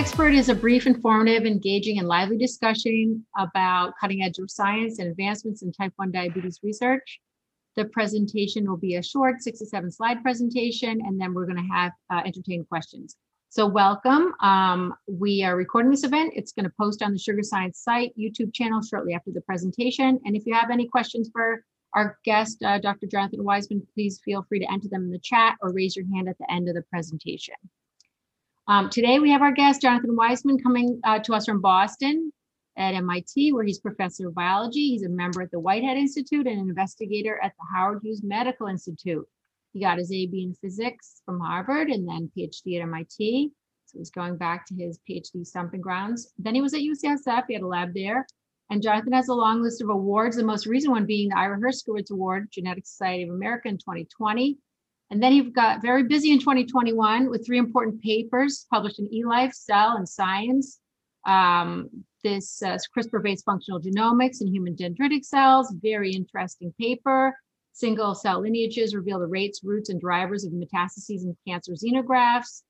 Expert is a brief, informative, engaging, and lively discussion about cutting edge of science and advancements in type 1 diabetes research. The presentation will be a short six to seven slide presentation, and then we're going to have uh, entertain questions. So welcome. Um, we are recording this event. It's going to post on the Sugar Science site YouTube channel shortly after the presentation. And if you have any questions for our guest, uh, Dr. Jonathan Weissman, please feel free to enter them in the chat or raise your hand at the end of the presentation. Um, today we have our guest, Jonathan Weissman, coming uh, to us from Boston at MIT, where he's professor of biology. He's a member at the Whitehead Institute and an investigator at the Howard Hughes Medical Institute. He got his AB in physics from Harvard and then PhD at MIT. So he's going back to his PhD stomping grounds. Then he was at UCSF, he had a lab there. And Jonathan has a long list of awards, the most recent one being the Ira Herskowitz Award, Genetic Society of America in 2020. And then he got very busy in 2021 with three important papers published in eLife, Cell, and Science. Um, this uh, CRISPR-based functional genomics in human dendritic cells, very interesting paper. Single cell lineages reveal the rates, roots, and drivers of metastases in cancer xenografts.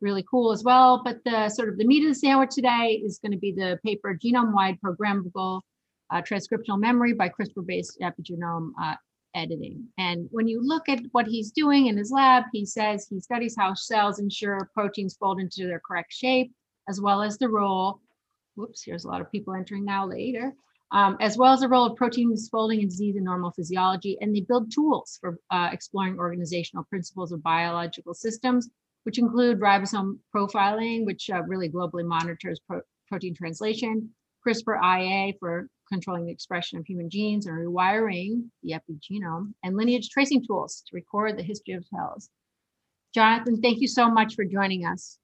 Really cool as well. But the sort of the meat of the sandwich today is going to be the paper Genome-Wide Programmable uh, Transcriptional Memory by CRISPR-based epigenome uh, editing. And when you look at what he's doing in his lab, he says he studies how cells ensure proteins fold into their correct shape, as well as the role, whoops, here's a lot of people entering now later, um, as well as the role of proteins folding in disease and normal physiology. And they build tools for uh, exploring organizational principles of biological systems, which include ribosome profiling, which uh, really globally monitors pro protein translation, CRISPR-IA for controlling the expression of human genes and rewiring the epigenome, and lineage tracing tools to record the history of cells. Jonathan, thank you so much for joining us.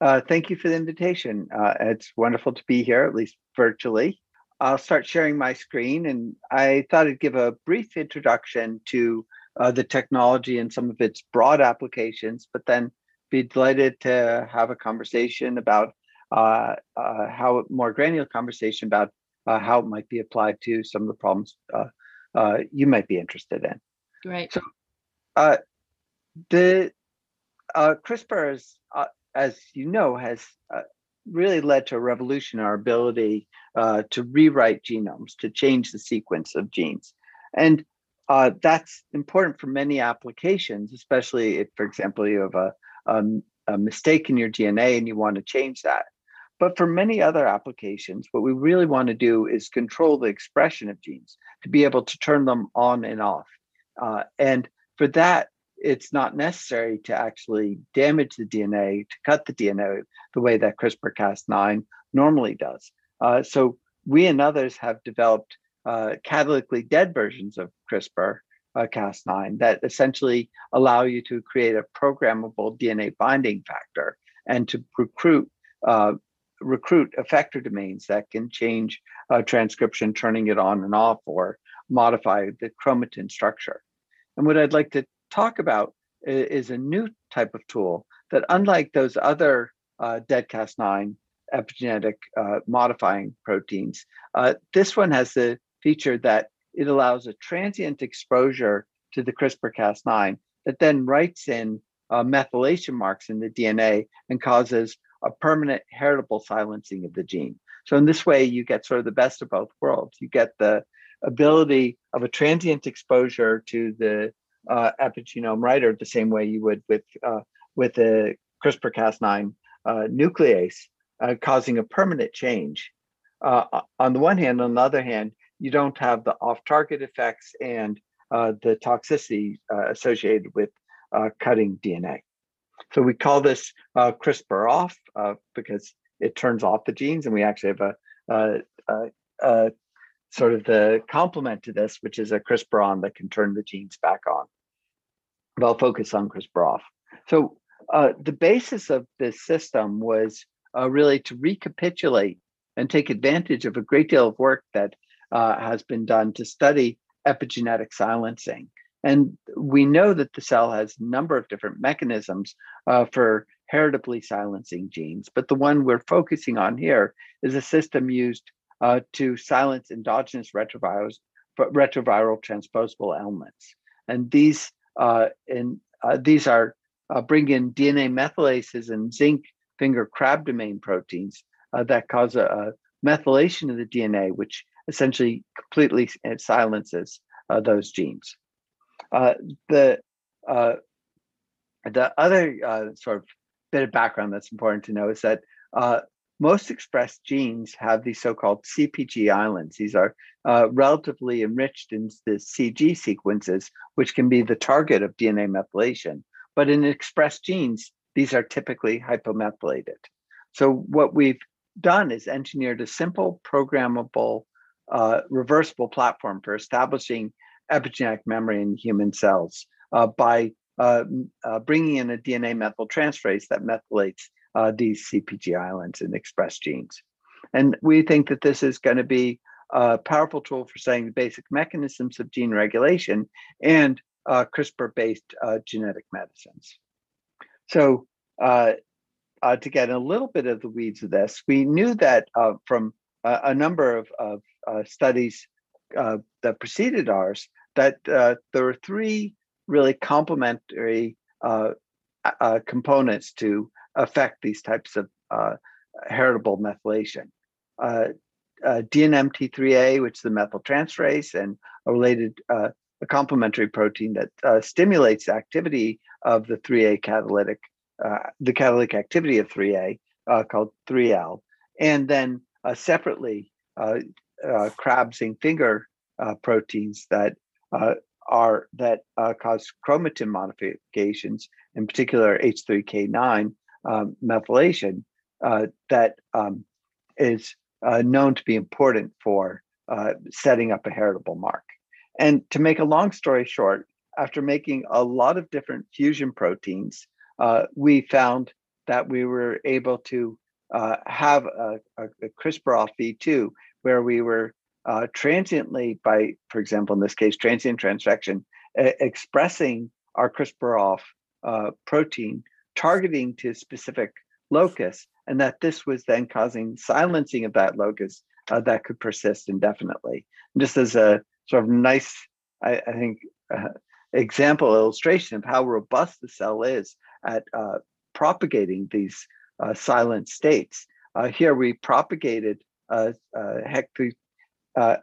Uh, thank you for the invitation. Uh, it's wonderful to be here, at least virtually. I'll start sharing my screen, and I thought I'd give a brief introduction to uh, the technology and some of its broad applications, but then be delighted to have a conversation about uh, uh, how more granular conversation about uh, how it might be applied to some of the problems uh, uh, you might be interested in. Great. So, uh, the uh, CRISPR, is, uh, as you know, has really led to a revolution in our ability to rewrite genomes, to change the sequence of genes, and that's important for many applications, especially if, for example, you have a, a, a mistake in your DNA and you want to change that. But for many other applications, what we really want to do is control the expression of genes to be able to turn them on and off. Uh, and for that, it's not necessary to actually damage the DNA, to cut the DNA the way that CRISPR Cas9 normally does. Uh, so we and others have developed uh, catalytically dead versions of CRISPR uh, Cas9 that essentially allow you to create a programmable DNA binding factor and to recruit uh, recruit effector domains that can change uh, transcription, turning it on and off, or modify the chromatin structure. And what I'd like to talk about is, a new type of tool that, unlike those other uh, dead-Cas9 epigenetic uh, modifying proteins, uh, this one has the feature that it allows a transient exposure to the CRISPR-Cas9 that then writes in uh, methylation marks in the DNA and causes a permanent heritable silencing of the gene. So in this way, you get sort of the best of both worlds. You get the ability of a transient exposure to the uh, epigenome writer the same way you would with uh, with a CRISPR-Cas9 uh, nuclease, uh, causing a permanent change. Uh, on the one hand, on the other hand, you don't have the off-target effects and uh, the toxicity associated with cutting DNA. So we call this uh, CRISPR off uh, because it turns off the genes, and we actually have a, a, a, sort of the complement to this, which is a CRISPR on that can turn the genes back on. But I'll focus on CRISPR off. So uh, the basis of this system was uh, really to recapitulate and take advantage of a great deal of work that uh, has been done to study epigenetic silencing. And we know that the cell has a number of different mechanisms uh, for heritably silencing genes, but the one we're focusing on here is a system used uh, to silence endogenous retrovirals, retroviral transposable elements. And these uh, in, uh, these are uh, bring in DNA methylases and zinc finger crab domain proteins uh, that cause a, a, methylation of the DNA, which essentially completely silences those genes. Uh, the uh, the other uh, sort of bit of background that's important to know is that uh, most expressed genes have these so-called CPG islands. These are uh, relatively enriched in the CG sequences, which can be the target of DNA methylation. But in expressed genes, these are typically hypomethylated. So what we've done is engineered a simple programmable uh, reversible platform for establishing epigenetic memory in human cells uh, by uh, uh bringing in a DNA methyltransferase that methylates uh, these CPG islands in expressed genes. And we think that this is going to be a powerful tool for studying the basic mechanisms of gene regulation and uh, CRISPR-based uh, genetic medicines. So uh, uh, to get a little bit of the weeds of this, we knew that uh, from a, a, number of, of studies that preceded ours, that there are three really complementary components to affect these types of uh, heritable methylation. Uh, uh, DNMT3A, which is the methyltransferase, and a related uh, a complementary protein that uh, stimulates activity of the 3A catalytic, uh, the catalytic activity of 3A called 3L, and then separately crab zinc finger proteins that are that cause chromatin modifications, in particular H3K9, um, methylation uh, that um, is uh, known to be important for uh, setting up a heritable mark. And to make a long story short, after making a lot of different fusion proteins, uh, we found that we were able to uh, have a, a, a CRISPR off V2 where we were uh, transiently, by, for example, in this case, transient transfection, expressing our CRISPR off protein targeting to specific locus, and that this was then causing silencing of that locus uh, that could persist indefinitely. And just as a sort of nice, I, I think, uh, example illustration of how robust the cell is at uh, propagating these uh, silent states. Uh, here we propagated a uh, Uh,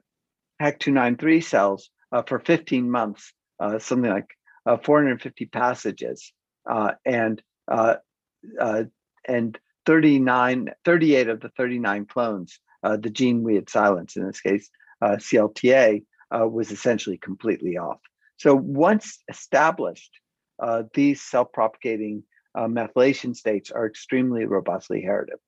HEC, HEC293 cells uh, for 15 months, uh, something like 450 passages. and uh, uh, and 39, 38 of the 39 clones, uh, the gene we had silenced, in this case, CLTA, was essentially completely off. So once established, these self-propagating methylation states are extremely robustly heritable.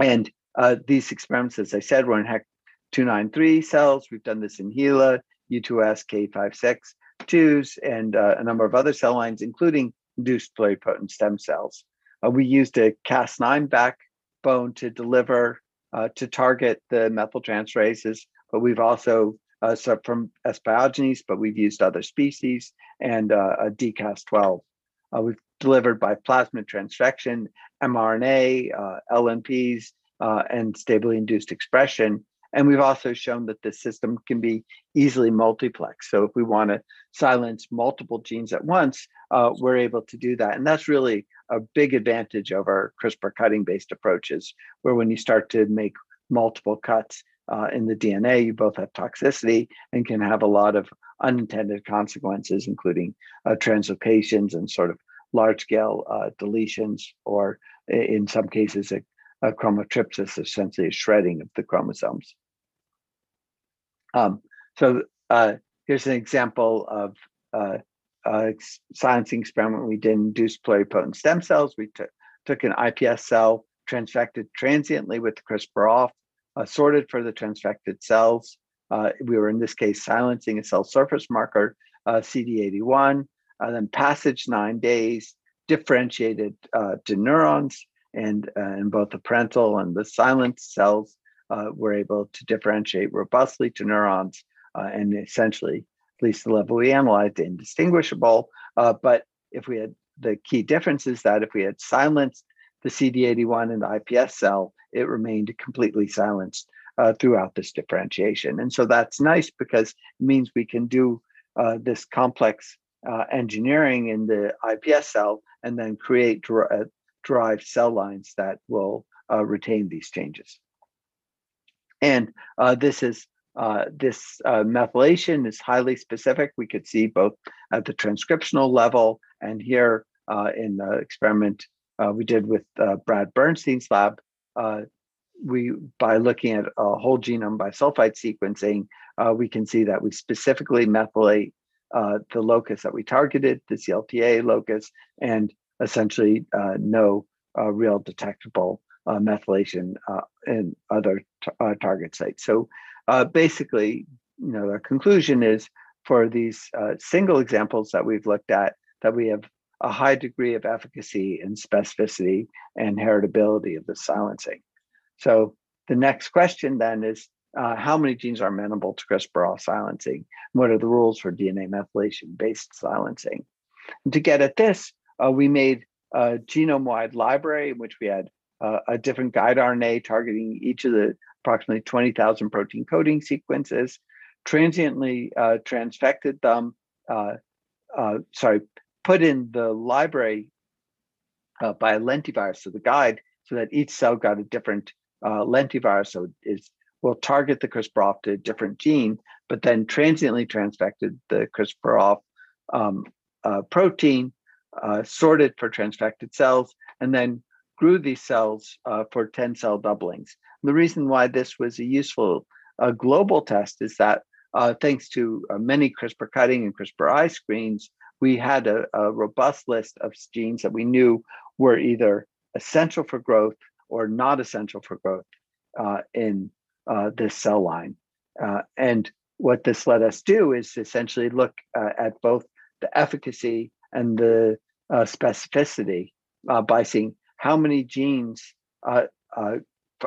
And uh, these experiments, as I said, were in HEC 293 cells. We've done this in HeLa, U2S, K56, and uh, a number of other cell lines, including induced pluripotent stem cells. Uh, we used a Cas9 backbone to deliver, uh, to target the methyltransferases, but we've also, uh, so from S. pyogenes, but we've used other species and uh, a DCAS12. Uh, we've delivered by plasmid transfection, mRNA, uh, and stably induced expression and we've also shown that this system can be easily multiplexed. So if we want to silence multiple genes at once, uh, we're able to do that. And that's really a big advantage over CRISPR cutting based approaches, where when you start to make multiple cuts uh, in the DNA, you both have toxicity and can have a lot of unintended consequences, including uh, translocations and sort of large scale uh, deletions, or in some cases, a chromotripsis, essentially a shredding of the chromosomes. Um, so uh, here's an example of uh, a silencing experiment we did induce pluripotent stem cells. We took took an iPS cell, transfected transiently with CRISPR off, uh, sorted for the transfected cells. Uh, we were in this case silencing a cell surface marker, uh, CD81, uh, then passage nine days, differentiated to neurons, and in both the parental and the silent cells, uh, we're able to differentiate robustly to neurons uh, and essentially, at least the level we analyzed, indistinguishable. Uh, but if we had the key difference is that if we had silenced the CD81 in the IPS cell, it remained completely silenced uh, throughout this differentiation. And so that's nice because it means we can do uh, this complex uh, engineering in the IPS cell and then create derived cell lines that will uh, retain these changes. And uh, this is uh, this uh, methylation is highly specific. We could see both at the transcriptional level and here uh, in the experiment uh, we did with uh, Brad Bernstein's lab. we, by looking at a whole genome by sulfite sequencing, we can see that we specifically methylate the locus that we targeted, the CLTA locus, and essentially no real detectable methylation in other target sites. So uh, basically, you know, the conclusion is for these uh, single examples that we've looked at that we have a high degree of efficacy and specificity and heritability of the silencing. So the next question then is uh, how many genes are amenable to CRISPR silencing? What are the rules for DNA methylation based silencing? And to get at this, uh, we made a genome wide library in which we had uh, a different guide RNA targeting each of the approximately 20,000 protein coding sequences, transiently uh, transfected them, uh, uh, sorry, put in the library uh, by a lentivirus, so the guide, so that each cell got a different lentivirus. So it will target the CRISPR off to a different gene, but then transiently transfected the CRISPR off um, uh, sorted for transfected cells, and then grew these cells for 10 cell doublings the reason why this was a useful uh, global test is that uh, thanks to uh, many CRISPR cutting and CRISPR-I screens, we had a, a, robust list of genes that we knew were either essential for growth or not essential for growth uh, in uh, this cell line. Uh, and what this let us do is essentially look at both the efficacy and the specificity by seeing how many genes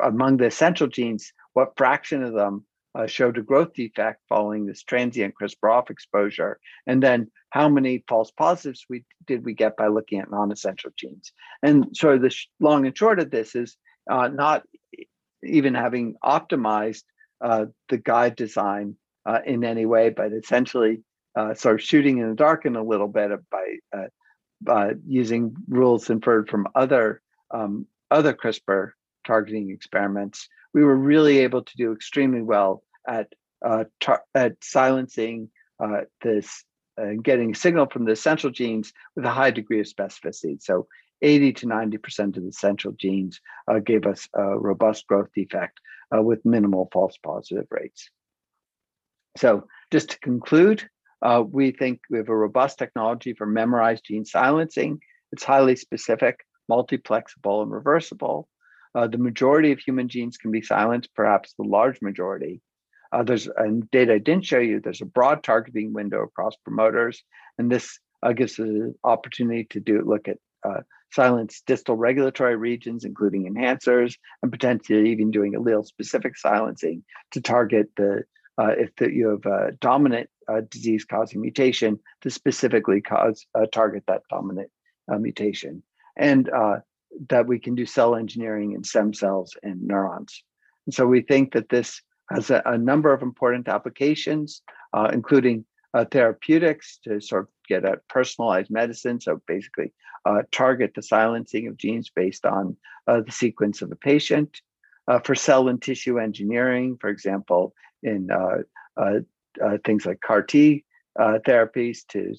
among the essential genes, what fraction of them uh, showed a growth defect following this transient CRISPR off exposure, and then how many false positives we did we get by looking at non-essential genes. And so the long and short of this is uh, not even having optimized uh, the guide design uh, in any way, but essentially uh, sort of shooting in the dark in a little bit by uh, using rules inferred from other um, other CRISPR targeting experiments, we were really able to do extremely well at uh, tar- at silencing uh, this and uh, getting signal from the essential genes with a high degree of specificity. So 80 to 90% of the essential genes uh, gave us a robust growth defect uh, with minimal false positive rates. So just to conclude, uh, we think we have a robust technology for memorized gene silencing. It's highly specific, multiplexable, and reversible. Uh, the majority of human genes can be silenced, perhaps the large majority. Uh, there's and data I didn't show you. There's a broad targeting window across promoters, and this uh, gives us an opportunity to do look at uh, silence distal regulatory regions, including enhancers, and potentially even doing allele-specific silencing to target the uh, if the, you have a dominant uh, disease-causing mutation to specifically cause uh, target that dominant mutation. And that we can do cell engineering in stem cells and neurons. And so we think that this has a, a number of important applications, uh, including uh, therapeutics to sort of get a personalized medicine. So basically, uh, target the silencing of genes based on uh, the sequence of a patient. Uh, for cell and tissue engineering, for example, in uh, things like CAR T therapies to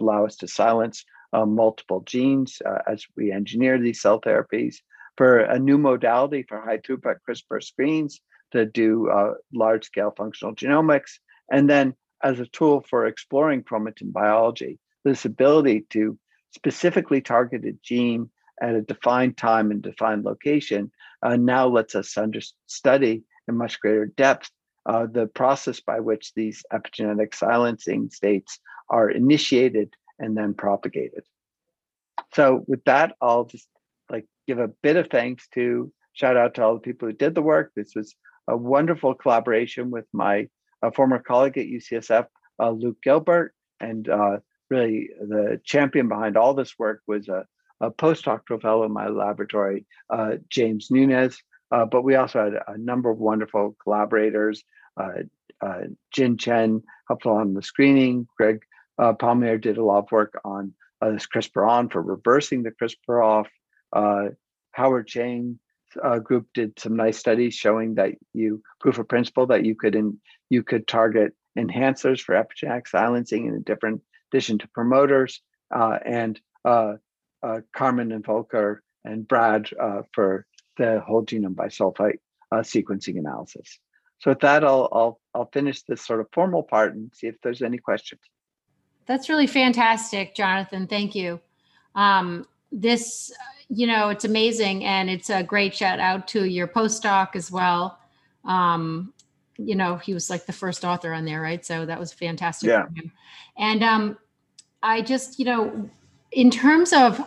allow us to silence uh, multiple genes uh, as we engineer these cell therapies, for a new modality for high throughput CRISPR screens to do uh, large scale functional genomics, and then as a tool for exploring chromatin biology, this ability to specifically target a gene at a defined time and defined location uh, now lets us under study in much greater depth uh, the process by which these epigenetic silencing states are initiated and then propagated. So with that, I'll just like give a bit of thanks to shout out to all the people who did the work. This was a wonderful collaboration with my uh, former colleague at UCSF, uh, Luke Gilbert, and uh, really the champion behind all this work was a, a postdoctoral fellow in my laboratory, uh, James Nunez. Uh, but we also had a number of wonderful collaborators. Uh, Jin Chen helped on the screening. Greg uh, Palmier did a lot of work on uh, this CRISPR on for reversing the CRISPR off. Uh, Howard Chang uh, group did some nice studies showing that you proof of principle that you could in, you could target enhancers for epigenetic silencing in a different addition to promoters, uh, and uh, uh, Carmen and Volker and Brad uh, for the whole genome bisulfite uh, sequencing analysis. So with that, I'll, I'll, I'll finish this sort of formal part and see if there's any questions. That's really fantastic, Jonathan. Thank you. Um, this, you know, it's amazing, and it's a great shout out to your postdoc as well. Um, you know, he was like the first author on there, right? So that was fantastic. Yeah. And um, I just, you know, in terms of,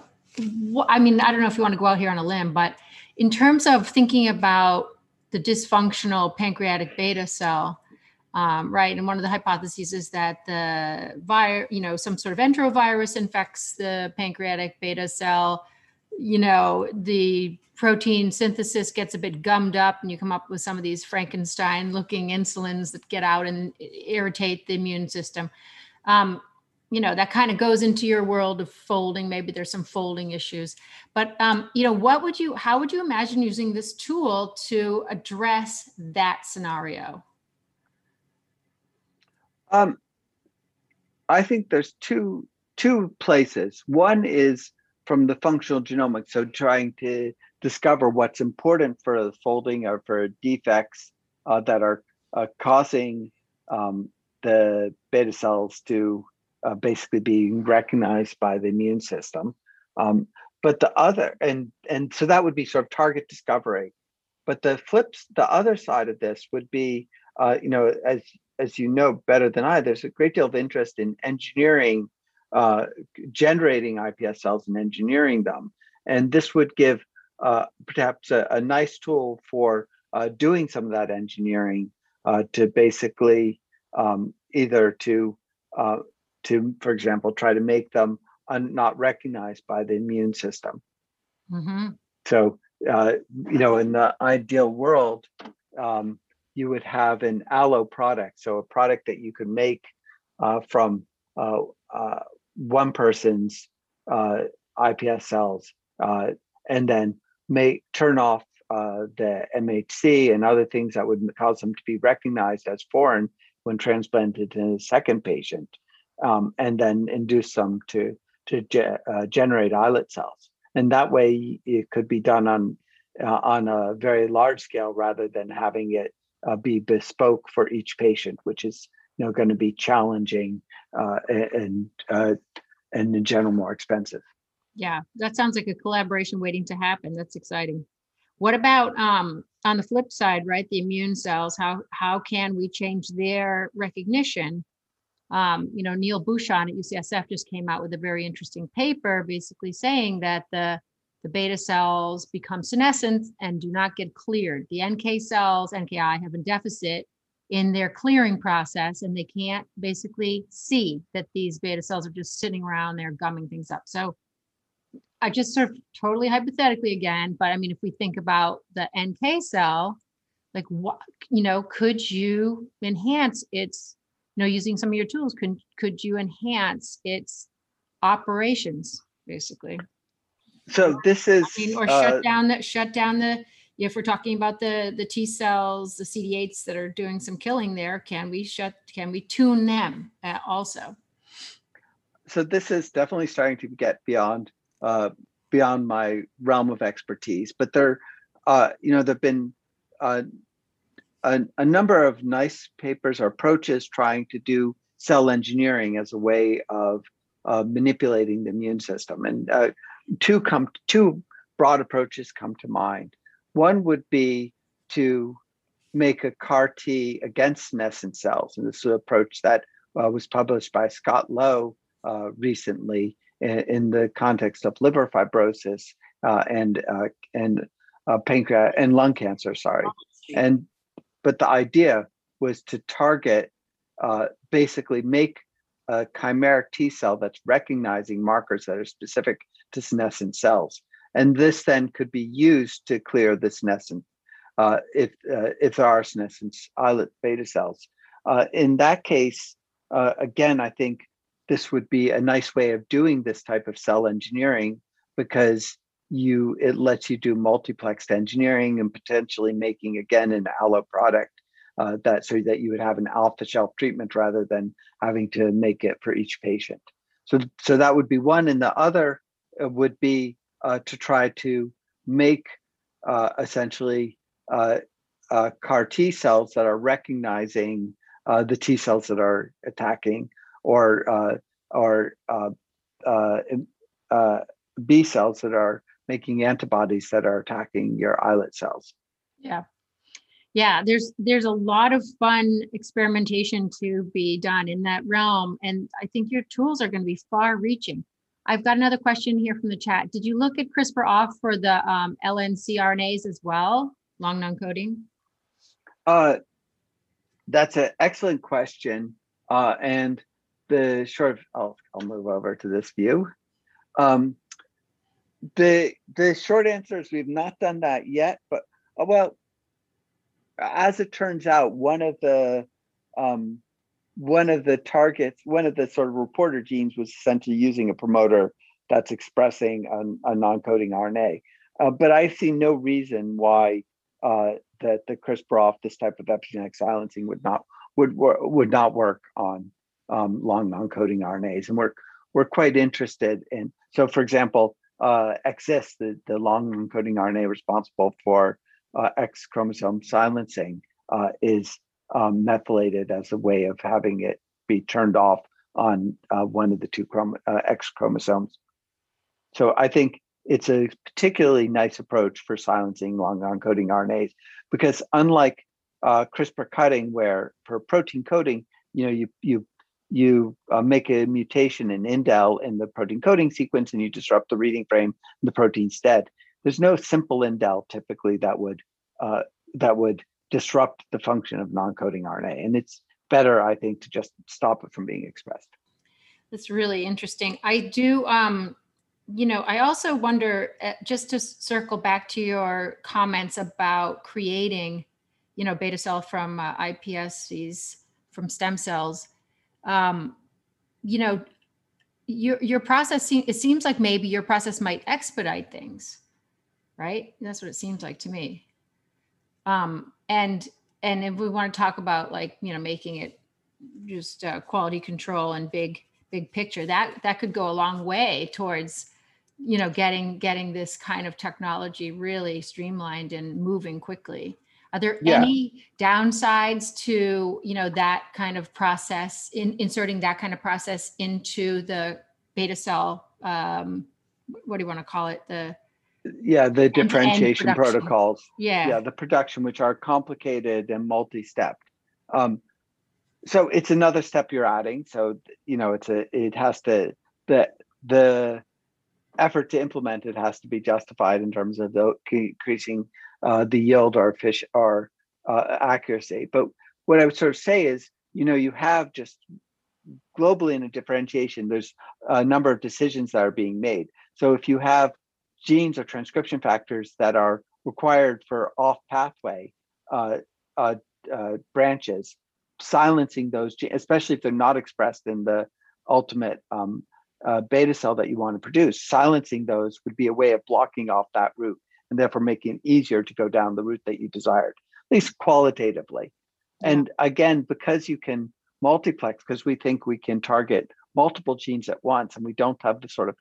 I mean, I don't know if you want to go out here on a limb, but in terms of thinking about the dysfunctional pancreatic beta cell, um, right? And one of the hypotheses is that the virus, you know, some sort of enterovirus infects the pancreatic beta cell. You know, the protein synthesis gets a bit gummed up, and you come up with some of these Frankenstein-looking insulins that get out and irritate the immune system. Um, you know that kind of goes into your world of folding maybe there's some folding issues. But um, you know what would you how would you imagine using this tool to address that scenario? Um, i think there's two two places. One is from the functional genomics so trying to discover what's important for the folding or for defects uh, that are uh, causing um, the beta cells to uh, basically being recognized by the immune system. Um, but the other, and and so that would be sort of target discovery. But the flips, the other side of this would be, uh, you know, as as you know better than I, there's a great deal of interest in engineering, uh, generating iPS cells and engineering them, and this would give uh, perhaps a, a, nice tool for uh, doing some of that engineering uh, to basically um, either to uh, to, for example, try to make them un- not recognized by the immune system. Mm-hmm. So, uh, you know, in the ideal world, um, you would have an allo product, so a product that you could make uh, from uh, uh one person's uh, iPS cells, uh, and then make turn off the MHC and other things that would cause them to be recognized as foreign when transplanted to a second patient um, and then induce them to to ge- uh, generate islet cells. And that way, it could be done on uh, on a very large scale rather than having it uh, be bespoke for each patient, which is you know going to be challenging uh, and uh, and in general more expensive. Yeah, that sounds like a collaboration waiting to happen. That's exciting. What about um, on the flip side, right? The immune cells. How how can we change their recognition um, you know, Neil Bouchon at UCSF just came out with a very interesting paper basically saying that the, the beta cells become senescent and do not get cleared. The NK cells, NKI, have a deficit in their clearing process and they can't basically see that these beta cells are just sitting around there gumming things up. So I just sort of totally hypothetically again, but I mean, if we think about the NK cell, like what, you know, could you enhance its know, using some of your tools, could could you enhance its operations basically? So this is I mean, or uh, shut down that shut down the if we're talking about the the T cells, the CD8s that are doing some killing there, can we shut can we tune them uh, also? So this is definitely starting to get beyond uh, beyond my realm of expertise, but there, uh, you know, there've been uh, a, a number of nice papers or approaches trying to do cell engineering as a way of uh, manipulating the immune system. And uh, two come two broad approaches come to mind. One would be to make a CAR T against senescent cells, and this is an approach that uh, was published by Scott Lowe uh, recently in, in, the context of liver fibrosis uh, and uh, and pancreas and lung cancer. Sorry, and but the idea was to target, uh, basically make a chimeric T cell that's recognizing markers that are specific to senescent cells. And this then could be used to clear the senescent, uh, if, uh, if there are senescent islet beta cells. Uh, in that case, uh, again, I think this would be a nice way of doing this type of cell engineering because you it lets you do multiplexed engineering and potentially making again an allo product uh, that so that you would have an alpha shelf treatment rather than having to make it for each patient. So so that would be one, and the other uh, would be uh, to try to make uh, essentially uh, uh, CAR T cells that are recognizing the T cells that are attacking or or B cells that are making antibodies that are attacking your islet cells. Yeah. Yeah, there's there's a lot of fun experimentation to be done in that realm and I think your tools are going to be far reaching. I've got another question here from the chat. Did you look at CRISPR off for the um, LNC as well, long non-coding? Uh, that's an excellent question. Uh, and the short, I'll, I'll move over to this view. Um, the the short answer is we've not done that yet, but uh, well, as it turns out, one of the um, one of the targets, one of the sort of reporter genes was essentially using a promoter that's expressing a, a non-coding RNA. Uh, but I see no reason why uh, that the CRISPR off this type of epigenetic silencing would not would would not work on um, long non-coding RNAs, and we're we're quite interested in. So, for example, uh, the, the long encoding RNA responsible for uh, X chromosome silencing, uh, is um, methylated as a way of having it be turned off on uh, one of the two chrom uh, X chromosomes. So I think it's a particularly nice approach for silencing long encoding RNAs because unlike uh, CRISPR cutting, where for protein coding, you know, you you you uh, make a mutation in indel in the protein coding sequence and you disrupt the reading frame the protein's dead. There's no simple indel typically that would uh, that would disrupt the function of non-coding RNA. And it's better, I think, to just stop it from being expressed. That's really interesting. I do, um, you know, I also wonder, uh, just to circle back to your comments about creating, you know, beta cell from uh, iPSCs, from stem cells um, you know, your your process it seems like maybe your process might expedite things, right? That's what it seems like to me. Um, and and if we want to talk about like you know making it just uh, quality control and big big picture, that that could go a long way towards you know getting getting this kind of technology really streamlined and moving quickly are there yeah. any downsides to you know that kind of process in inserting that kind of process into the beta cell? Um, what do you want to call it? The yeah, the differentiation protocols. Yeah, yeah, the production, which are complicated and multi-stepped. Um, so it's another step you're adding. So you know, it's a it has to the the effort to implement it has to be justified in terms of the increasing uh, the yield our fish or uh, accuracy. But what I would sort of say is, you know, you have just globally in a differentiation, there's a number of decisions that are being made. So if you have genes or transcription factors that are required for off pathway uh, uh, uh, branches, silencing those, especially if they're not expressed in the ultimate um, uh, beta cell that you want to produce, silencing those would be a way of blocking off that route and therefore making it easier to go down the route that you desired, at least qualitatively. And again, because you can multiplex, because we think we can target multiple genes at once, and we don't have the sort of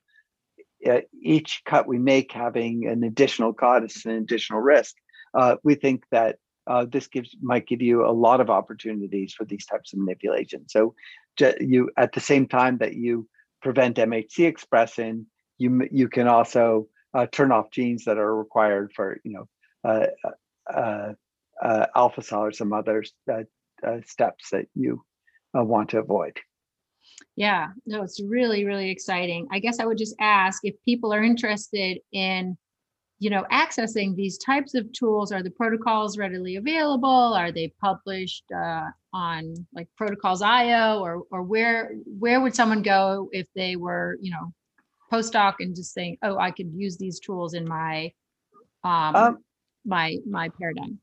uh, each cut we make having an additional cost and an additional risk. Uh, we think that uh, this gives might give you a lot of opportunities for these types of manipulation. So, you at the same time that you prevent MHC expression, you you can also uh, turn off genes that are required for you know uh, uh, uh alpha cell or some other uh, uh, steps that you want to avoid. Yeah, no, it's really really exciting. I guess I would just ask if people are interested in you know accessing these types of tools are the protocols readily available are they published uh, on like protocols io or or where where would someone go if they were you know postdoc and just saying, oh, I could use these tools in my um, um my my paradigm.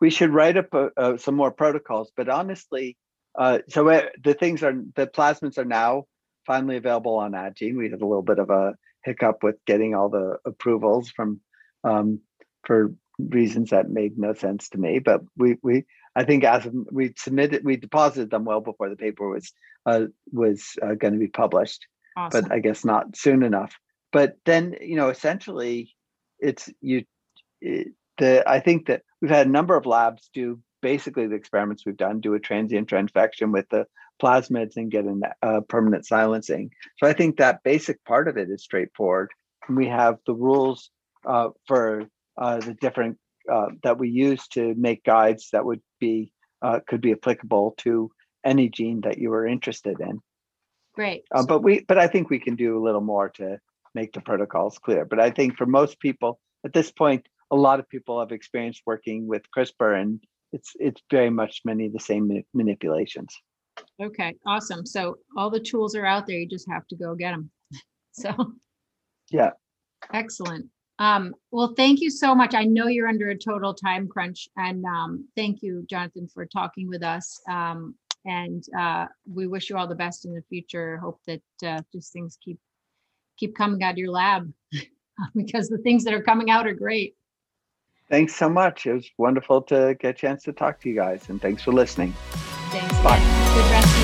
We should write up uh, uh, some more protocols, but honestly, uh, so uh, the things are the plasmids are now finally available on Agene. We had a little bit of a hiccup with getting all the approvals from um, for reasons that made no sense to me. But we we I think as we submitted we deposited them well before the paper was uh, was uh, going to be published Awesome. but I guess not soon enough. But then, you know, essentially, it's you. It, the I think that we've had a number of labs do basically the experiments we've done, do a transient transfection with the plasmids and get a uh, permanent silencing. So I think that basic part of it is straightforward. And we have the rules uh, for uh, the different uh, that we use to make guides that would be uh, could be applicable to any gene that you are interested in. Great. Uh, but we, but I think we can do a little more to make the protocols clear. But I think for most people at this point, a lot of people have experience working with CRISPR, and it's it's very much many of the same manipulations. Okay, awesome. So all the tools are out there. You just have to go get them. So. Yeah. Excellent. Um, well, thank you so much. I know you're under a total time crunch and, um, thank you, Jonathan, for talking with us. Um, and, uh, we wish you all the best in the future. Hope that, uh, just things keep, keep coming out of your lab because the things that are coming out are great. Thanks so much. It was wonderful to get a chance to talk to you guys, and thanks for listening. Thanks. Bye. Good rest